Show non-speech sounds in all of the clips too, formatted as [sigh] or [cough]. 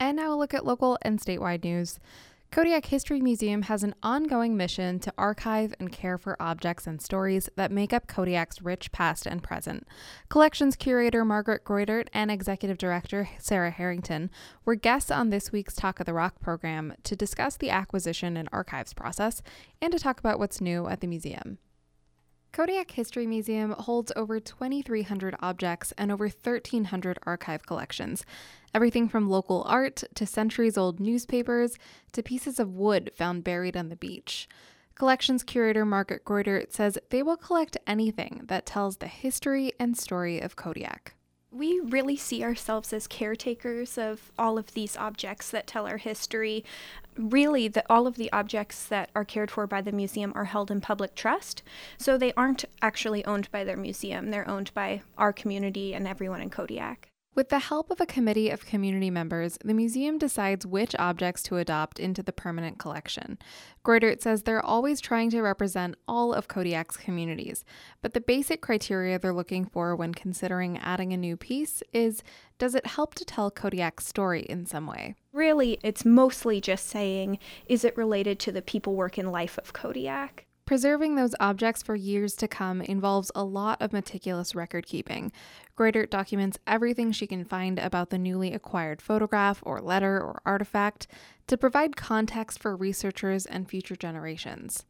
And now a look at local and statewide news. Kodiak History Museum has an ongoing mission to archive and care for objects and stories that make up Kodiak's rich past and present. Collections curator Margaret Groidert and executive director Sarah Harrington were guests on this week's Talk of the Rock program to discuss the acquisition and archives process and to talk about what's new at the museum. Kodiak History Museum holds over 2,300 objects and over 1,300 archive collections. Everything from local art to centuries old newspapers to pieces of wood found buried on the beach. Collections curator Margaret Groidert says they will collect anything that tells the history and story of Kodiak. We really see ourselves as caretakers of all of these objects that tell our history. Really, the, all of the objects that are cared for by the museum are held in public trust, so they aren't actually owned by their museum. They're owned by our community and everyone in Kodiak. With the help of a committee of community members, the museum decides which objects to adopt into the permanent collection. Groidert says they're always trying to represent all of Kodiak's communities, but the basic criteria they're looking for when considering adding a new piece is does it help to tell Kodiak's story in some way? Really, it's mostly just saying, is it related to the people, work, and life of Kodiak? Preserving those objects for years to come involves a lot of meticulous record keeping. Groidert documents everything she can find about the newly acquired photograph or letter or artifact to provide context for researchers and future generations.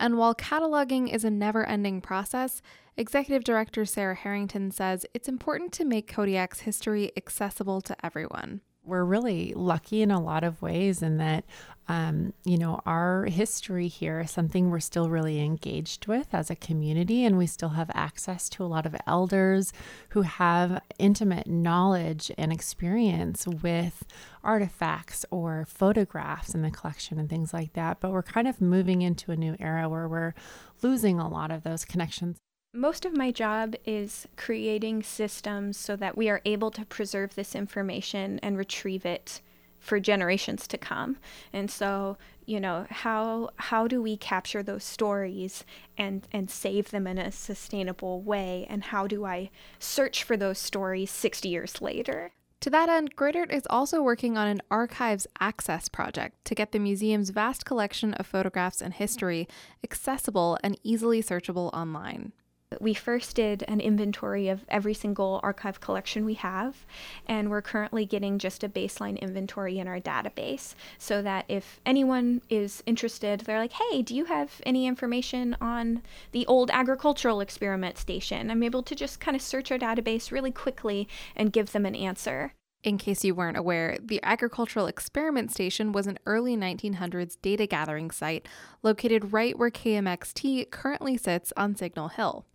And while cataloging is a never ending process, Executive Director Sarah Harrington says it's important to make Kodiak's history accessible to everyone we're really lucky in a lot of ways in that um, you know our history here is something we're still really engaged with as a community and we still have access to a lot of elders who have intimate knowledge and experience with artifacts or photographs in the collection and things like that. But we're kind of moving into a new era where we're losing a lot of those connections most of my job is creating systems so that we are able to preserve this information and retrieve it for generations to come. And so, you know, how how do we capture those stories and and save them in a sustainable way and how do I search for those stories 60 years later? To that end, Groidert is also working on an archives access project to get the museum's vast collection of photographs and history accessible and easily searchable online. We first did an inventory of every single archive collection we have, and we're currently getting just a baseline inventory in our database so that if anyone is interested, they're like, hey, do you have any information on the old agricultural experiment station? I'm able to just kind of search our database really quickly and give them an answer. In case you weren't aware, the Agricultural Experiment Station was an early 1900s data gathering site located right where KMXT currently sits on Signal Hill.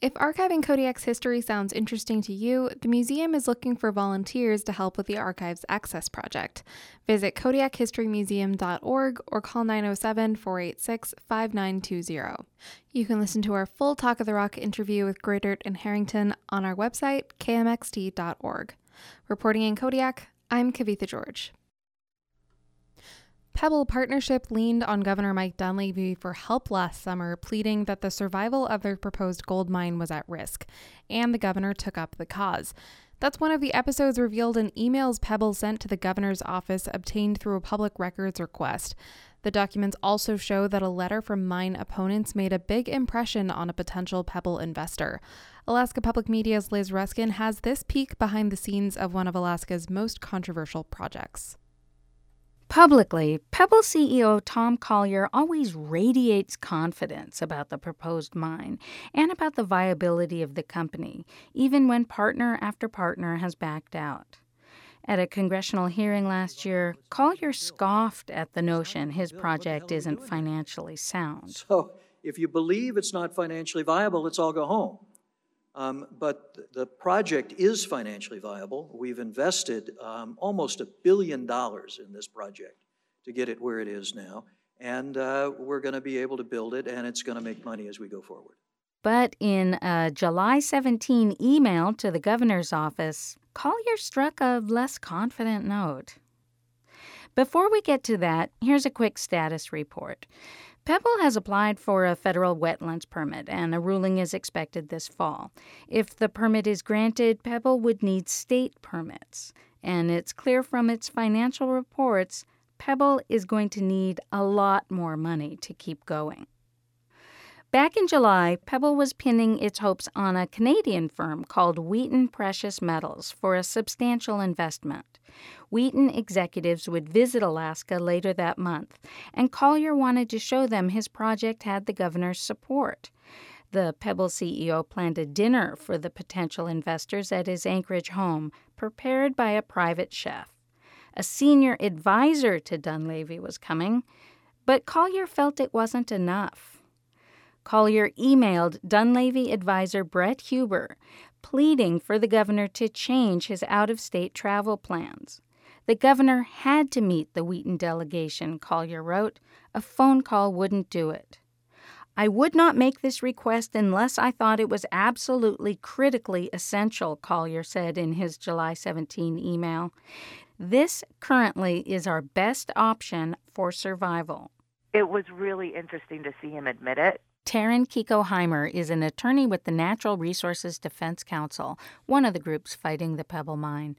If archiving Kodiak's history sounds interesting to you, the museum is looking for volunteers to help with the Archives Access Project. Visit kodiakhistorymuseum.org or call 907 486 5920. You can listen to our full Talk of the Rock interview with Groidert and Harrington on our website, kmxt.org. Reporting in Kodiak, I'm Kavitha George. Pebble Partnership leaned on Governor Mike Dunleavy for help last summer, pleading that the survival of their proposed gold mine was at risk, and the governor took up the cause. That's one of the episodes revealed in emails Pebble sent to the governor's office obtained through a public records request. The documents also show that a letter from mine opponents made a big impression on a potential Pebble investor. Alaska Public Media's Liz Ruskin has this peek behind the scenes of one of Alaska's most controversial projects. Publicly, Pebble CEO Tom Collier always radiates confidence about the proposed mine and about the viability of the company, even when partner after partner has backed out. At a congressional hearing last year, Collier scoffed at the notion his project isn't financially sound. So, if you believe it's not financially viable, let's all go home. Um, but the project is financially viable. We've invested um, almost a billion dollars in this project to get it where it is now. And uh, we're going to be able to build it, and it's going to make money as we go forward. But in a July 17 email to the governor's office, Collier struck a less confident note. Before we get to that, here's a quick status report. Pebble has applied for a federal wetlands permit, and a ruling is expected this fall. If the permit is granted, Pebble would need state permits. and it's clear from its financial reports Pebble is going to need a lot more money to keep going. Back in July, Pebble was pinning its hopes on a Canadian firm called Wheaton Precious Metals for a substantial investment. Wheaton executives would visit Alaska later that month, and Collier wanted to show them his project had the governor's support. The Pebble CEO planned a dinner for the potential investors at his Anchorage home, prepared by a private chef. A senior advisor to Dunleavy was coming, but Collier felt it wasn't enough. Collier emailed Dunleavy advisor Brett Huber, pleading for the governor to change his out of state travel plans. The governor had to meet the Wheaton delegation, Collier wrote. A phone call wouldn't do it. I would not make this request unless I thought it was absolutely critically essential, Collier said in his July 17 email. This currently is our best option for survival. It was really interesting to see him admit it. Taryn Kiekow is an attorney with the Natural Resources Defense Council, one of the groups fighting the Pebble mine.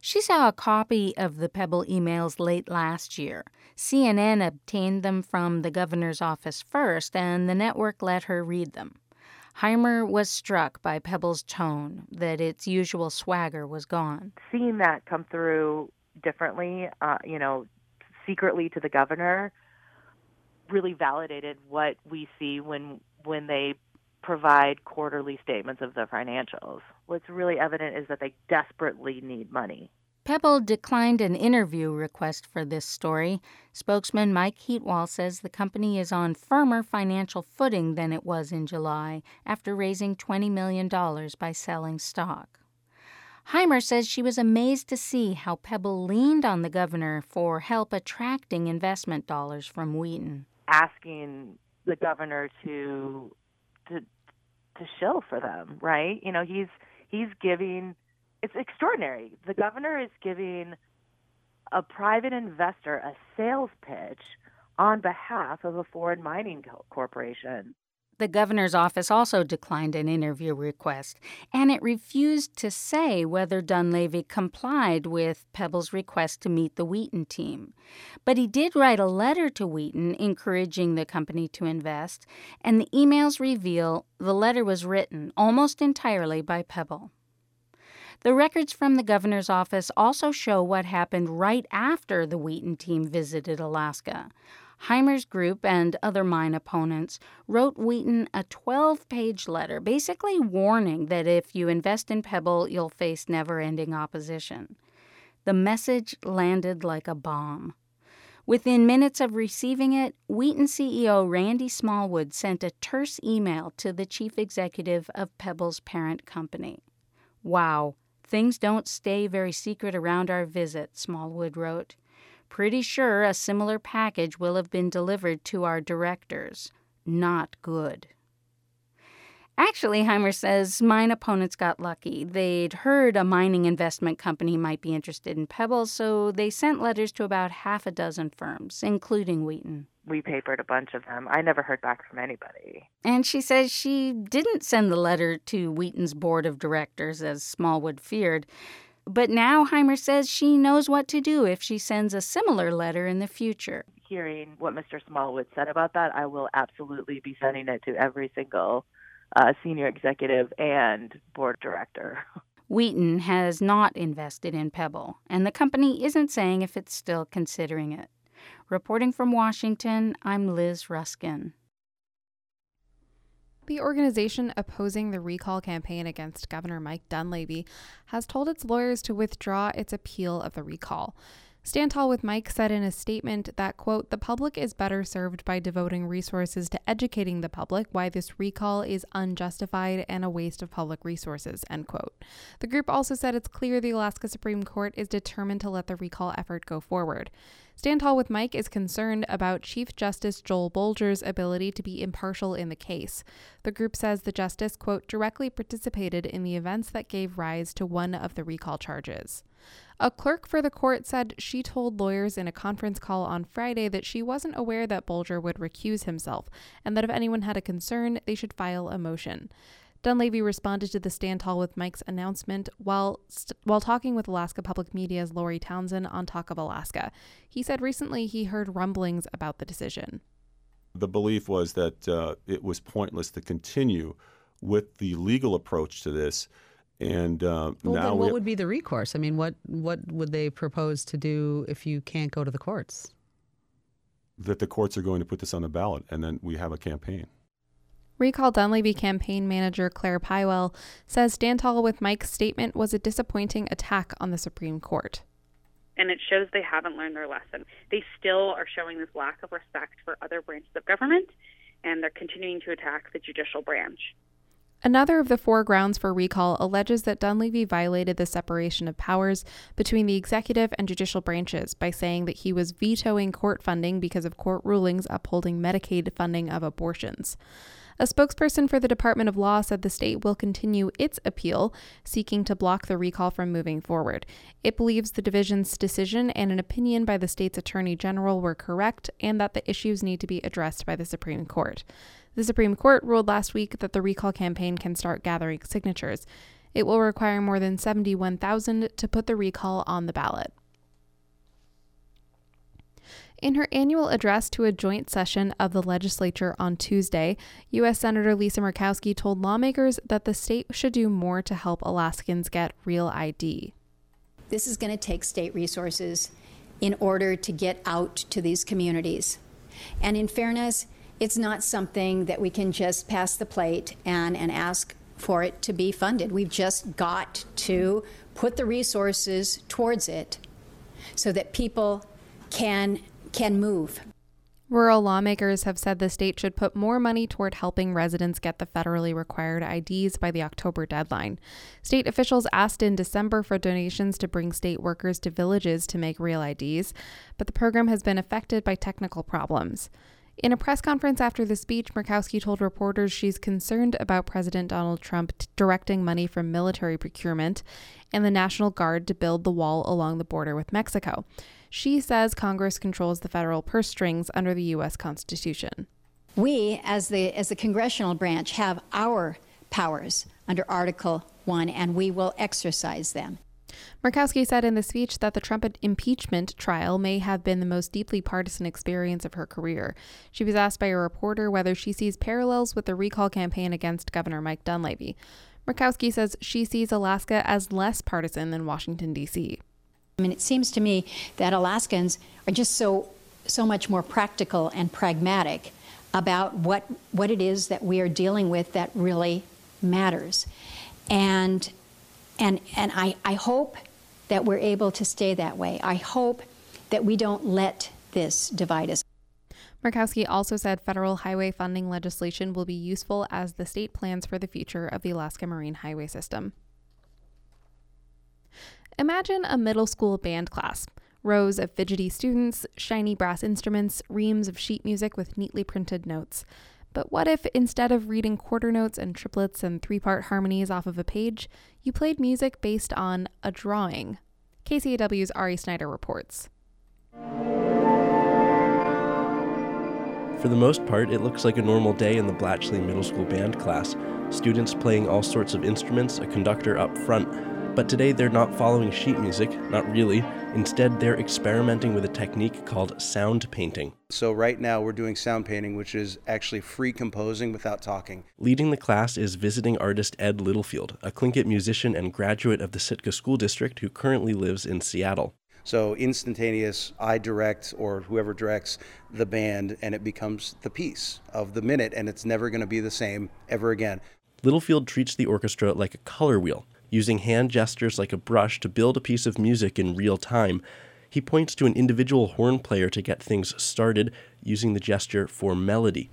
She saw a copy of the Pebble emails late last year. CNN obtained them from the governor's office first, and the network let her read them. Heimer was struck by Pebble's tone, that its usual swagger was gone. Seeing that come through differently, uh, you know, secretly to the governor, really validated what we see when when they provide quarterly statements of the financials. What's really evident is that they desperately need money. Pebble declined an interview request for this story. Spokesman Mike Heatwole says the company is on firmer financial footing than it was in July after raising $20 million by selling stock. Heimer says she was amazed to see how Pebble leaned on the governor for help attracting investment dollars from Wheaton. Asking the governor to to to shill for them, right? You know, he's he's giving it's extraordinary. The governor is giving a private investor a sales pitch on behalf of a foreign mining corporation. The governor's office also declined an interview request, and it refused to say whether Dunleavy complied with Pebble's request to meet the Wheaton team. But he did write a letter to Wheaton encouraging the company to invest, and the emails reveal the letter was written almost entirely by Pebble. The records from the governor's office also show what happened right after the Wheaton team visited Alaska. Heimer's group and other mine opponents wrote Wheaton a 12 page letter, basically warning that if you invest in Pebble, you'll face never ending opposition. The message landed like a bomb. Within minutes of receiving it, Wheaton CEO Randy Smallwood sent a terse email to the chief executive of Pebble's parent company. Wow, things don't stay very secret around our visit, Smallwood wrote. Pretty sure a similar package will have been delivered to our directors. Not good. Actually, Heimer says mine opponents got lucky. They'd heard a mining investment company might be interested in Pebble, so they sent letters to about half a dozen firms, including Wheaton. We papered a bunch of them. I never heard back from anybody. And she says she didn't send the letter to Wheaton's board of directors, as Smallwood feared. But now Heimer says she knows what to do if she sends a similar letter in the future. Hearing what Mr. Smallwood said about that, I will absolutely be sending it to every single uh, senior executive and board director. [laughs] Wheaton has not invested in Pebble, and the company isn't saying if it's still considering it. Reporting from Washington, I'm Liz Ruskin. The organization opposing the recall campaign against Governor Mike Dunleavy has told its lawyers to withdraw its appeal of the recall. Stand Tall with Mike said in a statement that, quote, the public is better served by devoting resources to educating the public why this recall is unjustified and a waste of public resources, end quote. The group also said it's clear the Alaska Supreme Court is determined to let the recall effort go forward. Stand Tall with Mike is concerned about Chief Justice Joel Bolger's ability to be impartial in the case. The group says the justice, quote, directly participated in the events that gave rise to one of the recall charges. A clerk for the court said she told lawyers in a conference call on Friday that she wasn't aware that Bolger would recuse himself and that if anyone had a concern, they should file a motion. Dunleavy responded to the Stand Tall with Mike's announcement while st- while talking with Alaska Public Media's Lori Townsend on Talk of Alaska. He said recently he heard rumblings about the decision. The belief was that uh, it was pointless to continue with the legal approach to this. And uh, well, now then what we- would be the recourse? I mean, what what would they propose to do if you can't go to the courts? that the courts are going to put this on the ballot, and then we have a campaign. Recall Dunleavy campaign manager Claire Pywell says Stand with Mike's statement was a disappointing attack on the Supreme Court. and it shows they haven't learned their lesson. They still are showing this lack of respect for other branches of government, and they're continuing to attack the judicial branch. Another of the four grounds for recall alleges that Dunleavy violated the separation of powers between the executive and judicial branches by saying that he was vetoing court funding because of court rulings upholding Medicaid funding of abortions. A spokesperson for the Department of Law said the state will continue its appeal, seeking to block the recall from moving forward. It believes the division's decision and an opinion by the state's attorney general were correct and that the issues need to be addressed by the Supreme Court. The Supreme Court ruled last week that the recall campaign can start gathering signatures. It will require more than 71,000 to put the recall on the ballot. In her annual address to a joint session of the legislature on Tuesday, U.S. Senator Lisa Murkowski told lawmakers that the state should do more to help Alaskans get real ID. This is going to take state resources in order to get out to these communities. And in fairness, it's not something that we can just pass the plate and, and ask for it to be funded. We've just got to put the resources towards it so that people can can move. Rural lawmakers have said the state should put more money toward helping residents get the federally required IDs by the October deadline. State officials asked in December for donations to bring state workers to villages to make real IDs, but the program has been affected by technical problems. In a press conference after the speech, Murkowski told reporters she's concerned about President Donald Trump t- directing money from military procurement and the National Guard to build the wall along the border with Mexico. She says Congress controls the federal purse strings under the U.S. Constitution. We, as the as the congressional branch, have our powers under Article One, and we will exercise them. Murkowski said in the speech that the Trump impeachment trial may have been the most deeply partisan experience of her career. She was asked by a reporter whether she sees parallels with the recall campaign against Governor Mike Dunleavy. Murkowski says she sees Alaska as less partisan than Washington, D.C. I mean, it seems to me that Alaskans are just so so much more practical and pragmatic about what what it is that we are dealing with that really matters, and and and I, I hope that we're able to stay that way. I hope that we don't let this divide us. Murkowski also said federal highway funding legislation will be useful as the state plans for the future of the Alaska Marine Highway System. Imagine a middle school band class. Rows of fidgety students, shiny brass instruments, reams of sheet music with neatly printed notes. But what if instead of reading quarter notes and triplets and three part harmonies off of a page, you played music based on a drawing? KCAW's Ari Snyder reports. For the most part, it looks like a normal day in the Blatchley Middle School band class. Students playing all sorts of instruments, a conductor up front. But today they're not following sheet music, not really. Instead, they're experimenting with a technique called sound painting. So, right now, we're doing sound painting, which is actually free composing without talking. Leading the class is visiting artist Ed Littlefield, a Tlingit musician and graduate of the Sitka School District who currently lives in Seattle. So, instantaneous, I direct or whoever directs the band, and it becomes the piece of the minute, and it's never going to be the same ever again. Littlefield treats the orchestra like a color wheel, using hand gestures like a brush to build a piece of music in real time. He points to an individual horn player to get things started, using the gesture for melody.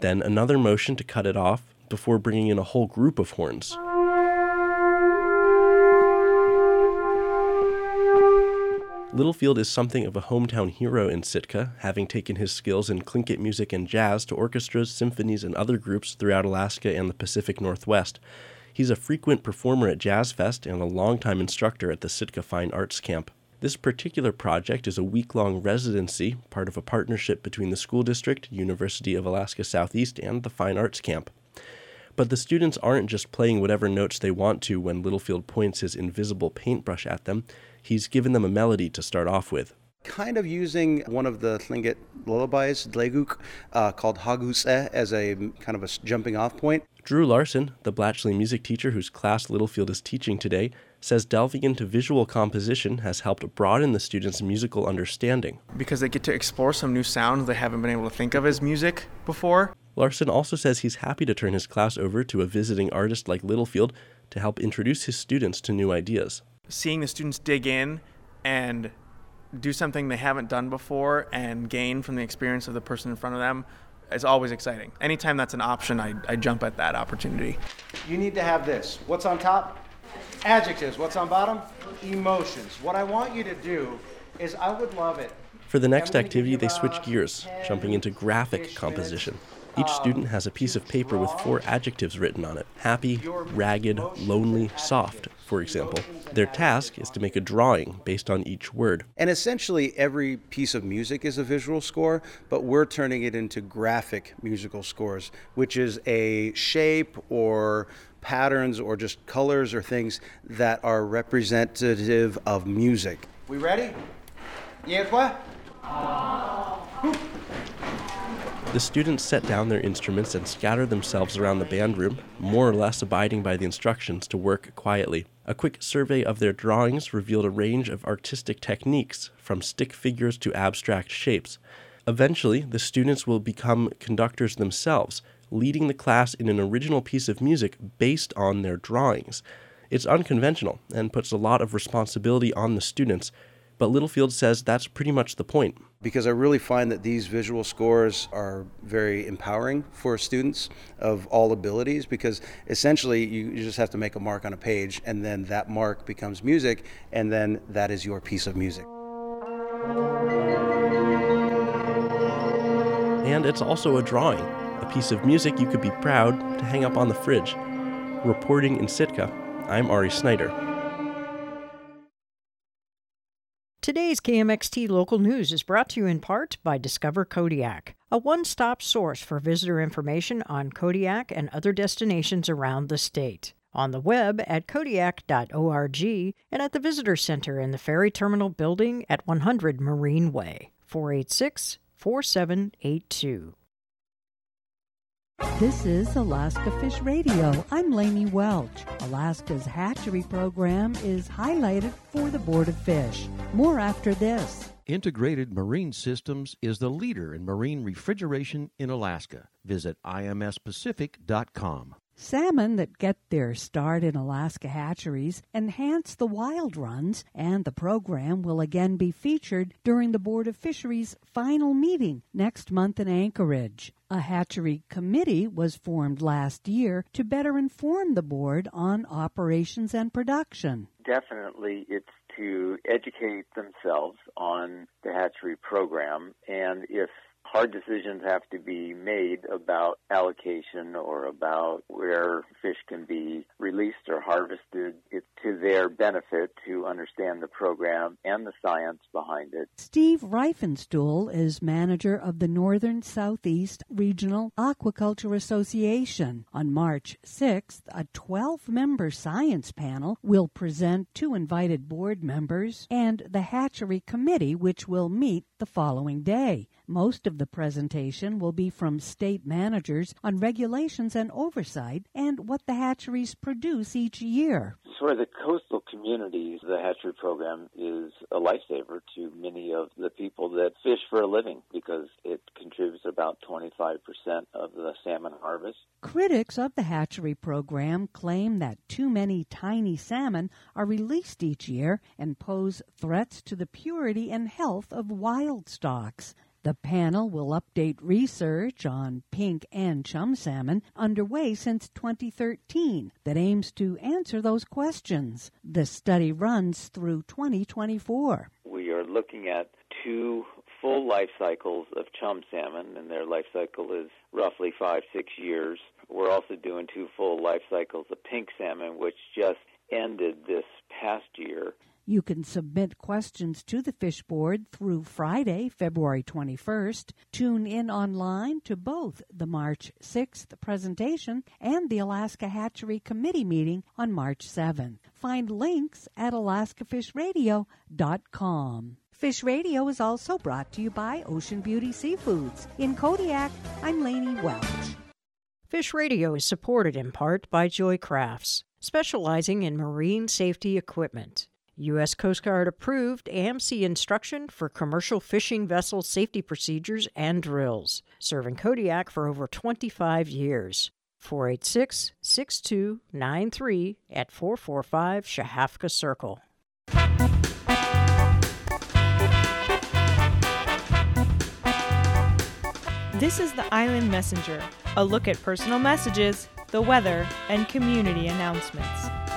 Then another motion to cut it off before bringing in a whole group of horns. Littlefield is something of a hometown hero in Sitka, having taken his skills in Tlingit music and jazz to orchestras, symphonies, and other groups throughout Alaska and the Pacific Northwest. He's a frequent performer at Jazz Fest and a longtime instructor at the Sitka Fine Arts Camp. This particular project is a week long residency, part of a partnership between the school district, University of Alaska Southeast, and the Fine Arts Camp. But the students aren't just playing whatever notes they want to when Littlefield points his invisible paintbrush at them. He's given them a melody to start off with. Kind of using one of the Tlingit lullabies, Dleguk, uh, called Haguse, as a kind of a jumping off point. Drew Larson, the Blatchley music teacher whose class Littlefield is teaching today, says delving into visual composition has helped broaden the students' musical understanding. Because they get to explore some new sounds they haven't been able to think of as music before. Larson also says he's happy to turn his class over to a visiting artist like Littlefield to help introduce his students to new ideas. Seeing the students dig in and do something they haven't done before and gain from the experience of the person in front of them is always exciting. Anytime that's an option, I, I jump at that opportunity. You need to have this. What's on top? Adjectives. What's on bottom? Emotions. What I want you to do is I would love it. For the next activity, they switch gears, jumping into graphic composition. Each student um, has a piece of paper with four adjectives written on it happy, ragged, lonely, soft, for example. Their task is to make a drawing based on each word. And essentially, every piece of music is a visual score, but we're turning it into graphic musical scores, which is a shape or patterns or just colors or things that are representative of music. We ready? Yeah, what? The students set down their instruments and scatter themselves around the band room, more or less abiding by the instructions to work quietly. A quick survey of their drawings revealed a range of artistic techniques, from stick figures to abstract shapes. Eventually, the students will become conductors themselves, leading the class in an original piece of music based on their drawings. It's unconventional and puts a lot of responsibility on the students, but Littlefield says that's pretty much the point. Because I really find that these visual scores are very empowering for students of all abilities because essentially you, you just have to make a mark on a page and then that mark becomes music and then that is your piece of music. And it's also a drawing, a piece of music you could be proud to hang up on the fridge. Reporting in Sitka, I'm Ari Snyder. Today's KMXT local news is brought to you in part by Discover Kodiak, a one stop source for visitor information on Kodiak and other destinations around the state. On the web at kodiak.org and at the Visitor Center in the Ferry Terminal Building at 100 Marine Way, 486 4782. This is Alaska Fish Radio. I'm Laine Welch. Alaska's hatchery program is highlighted for the Board of Fish. More after this. Integrated Marine Systems is the leader in marine refrigeration in Alaska. Visit imspacific.com. Salmon that get their start in Alaska hatcheries enhance the wild runs, and the program will again be featured during the Board of Fisheries' final meeting next month in Anchorage. A hatchery committee was formed last year to better inform the board on operations and production. Definitely, it's to educate themselves on the hatchery program, and if hard decisions have to be made about allocation or about where fish can be released or harvested. It's to their benefit to understand the program and the science behind it. Steve Reifenstuhl is manager of the Northern Southeast Regional Aquaculture Association. On March 6th, a 12 member science panel will present to invited board members and the hatchery committee, which will meet the following day. Most of the presentation will be from state managers on regulations and oversight and what the hatcheries produce each year. For the coastal communities, the hatchery program is a lifesaver to many of the people that fish for a living because it contributes about 25% of the salmon harvest. Critics of the hatchery program claim that too many tiny salmon are released each year and pose threats to the purity and health of wild stocks. The panel will update research on pink and chum salmon underway since 2013 that aims to answer those questions. The study runs through 2024. We are looking at two full life cycles of chum salmon, and their life cycle is roughly five, six years. We're also doing two full life cycles of pink salmon, which just ended this past year. You can submit questions to the Fish Board through Friday, February 21st. Tune in online to both the March 6th presentation and the Alaska Hatchery Committee meeting on March 7th. Find links at alaskafishradio.com. Fish Radio is also brought to you by Ocean Beauty Seafoods. In Kodiak, I'm Laine Welch. Fish Radio is supported in part by Joy Crafts, specializing in marine safety equipment. U.S. Coast Guard approved AMC instruction for commercial fishing vessel safety procedures and drills, serving Kodiak for over 25 years. 486 6293 at 445 Shahafka Circle. This is the Island Messenger, a look at personal messages, the weather, and community announcements.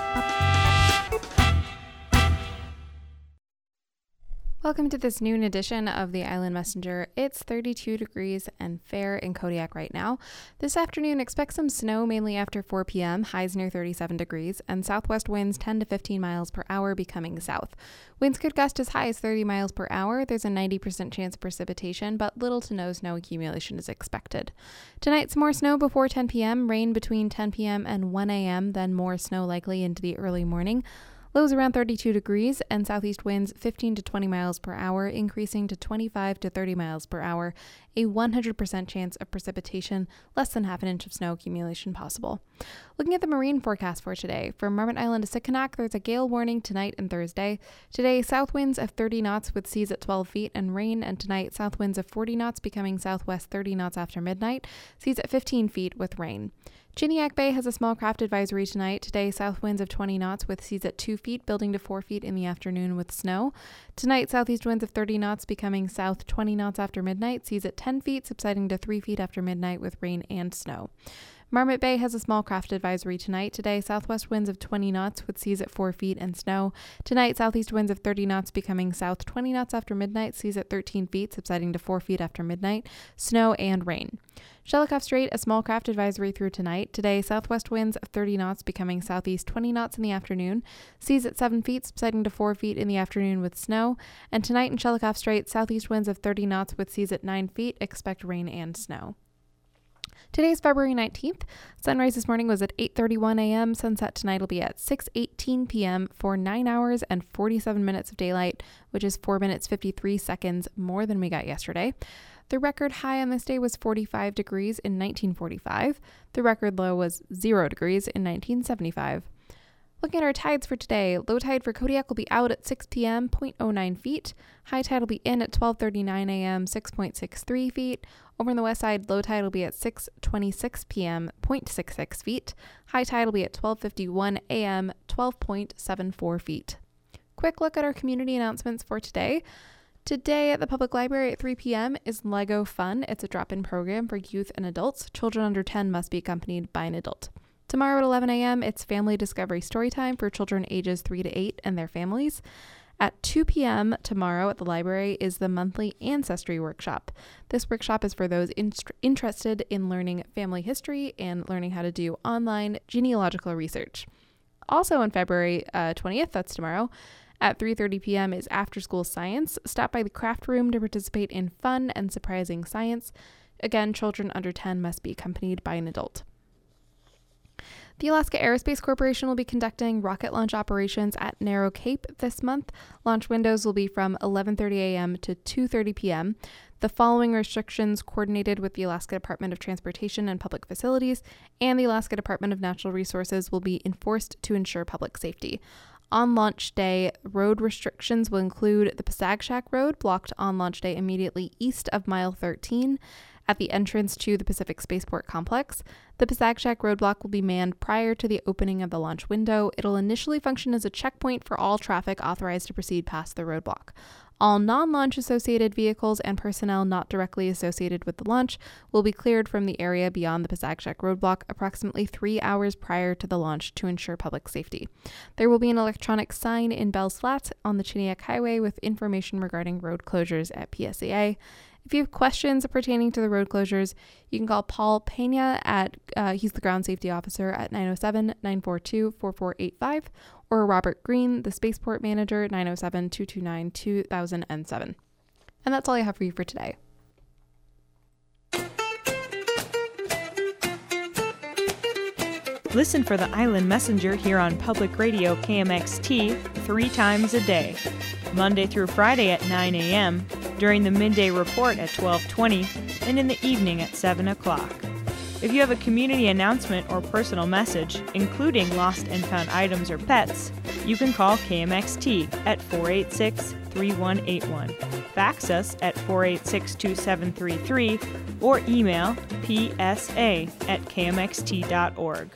Welcome to this noon edition of the Island Messenger. It's 32 degrees and fair in Kodiak right now. This afternoon, expect some snow mainly after 4 p.m., highs near 37 degrees, and southwest winds 10 to 15 miles per hour becoming south. Winds could gust as high as 30 miles per hour. There's a 90% chance of precipitation, but little to no snow accumulation is expected. Tonight, some more snow before 10 p.m., rain between 10 p.m. and 1 a.m., then more snow likely into the early morning. Lows around 32 degrees and southeast winds 15 to 20 miles per hour, increasing to 25 to 30 miles per hour. A 100% chance of precipitation, less than half an inch of snow accumulation possible. Looking at the marine forecast for today, from Marmot Island to Sitkinak, there's a gale warning tonight and Thursday. Today, south winds of 30 knots with seas at 12 feet and rain, and tonight, south winds of 40 knots becoming southwest 30 knots after midnight, seas at 15 feet with rain. Chiniak Bay has a small craft advisory tonight. Today, south winds of 20 knots with seas at 2 feet, building to 4 feet in the afternoon with snow. Tonight, southeast winds of 30 knots becoming south 20 knots after midnight, seas at 10 feet, subsiding to 3 feet after midnight with rain and snow. Marmot Bay has a small craft advisory tonight. Today, southwest winds of 20 knots with seas at 4 feet and snow. Tonight, southeast winds of 30 knots becoming south 20 knots after midnight, seas at 13 feet, subsiding to 4 feet after midnight, snow and rain. Shelikof Strait, a small craft advisory through tonight. Today, southwest winds of 30 knots becoming southeast 20 knots in the afternoon. Seas at 7 feet, subsiding to 4 feet in the afternoon with snow. And tonight in Shelikof Strait, southeast winds of 30 knots with seas at 9 feet. Expect rain and snow. Today is February 19th. Sunrise this morning was at 8:31 a.m. Sunset tonight will be at 6:18 p.m. for 9 hours and 47 minutes of daylight, which is 4 minutes 53 seconds more than we got yesterday. The record high on this day was 45 degrees in 1945. The record low was 0 degrees in 1975. Looking at our tides for today, low tide for Kodiak will be out at 6 p.m., 0.09 feet. High tide will be in at 12:39 a.m., 6.63 feet. Over on the west side, low tide will be at 6:26 p.m., 0.66 feet. High tide will be at 12:51 a.m., 12.74 feet. Quick look at our community announcements for today. Today at the public library at 3 p.m. is Lego Fun. It's a drop in program for youth and adults. Children under 10 must be accompanied by an adult. Tomorrow at 11 a.m., it's Family Discovery Storytime for children ages 3 to 8 and their families. At 2 p.m. tomorrow at the library is the monthly Ancestry Workshop. This workshop is for those in- interested in learning family history and learning how to do online genealogical research. Also on February uh, 20th, that's tomorrow, at 3:30 p.m. is After School Science. Stop by the craft room to participate in fun and surprising science. Again, children under 10 must be accompanied by an adult. The Alaska Aerospace Corporation will be conducting rocket launch operations at Narrow Cape this month. Launch windows will be from 11:30 a.m. to 2:30 p.m. The following restrictions coordinated with the Alaska Department of Transportation and Public Facilities and the Alaska Department of Natural Resources will be enforced to ensure public safety. On launch day, road restrictions will include the Pasagshak Road, blocked on launch day immediately east of mile 13 at the entrance to the Pacific Spaceport Complex. The Pasagshak roadblock will be manned prior to the opening of the launch window. It'll initially function as a checkpoint for all traffic authorized to proceed past the roadblock. All non launch associated vehicles and personnel not directly associated with the launch will be cleared from the area beyond the Pasagshak roadblock approximately three hours prior to the launch to ensure public safety. There will be an electronic sign in Bell's Flats on the Chiniak Highway with information regarding road closures at PSAA. If you have questions pertaining to the road closures, you can call Paul Pena at, uh, he's the ground safety officer at 907 942 4485, or Robert Green, the spaceport manager, 907 229 2007. And that's all I have for you for today. Listen for the Island Messenger here on Public Radio KMXT three times a day, Monday through Friday at 9 a.m., during the midday report at 12:20, and in the evening at 7 o'clock. If you have a community announcement or personal message, including lost and found items or pets, you can call KMXT at 486 3181, fax us at 486 2733, or email psa at kmxt.org.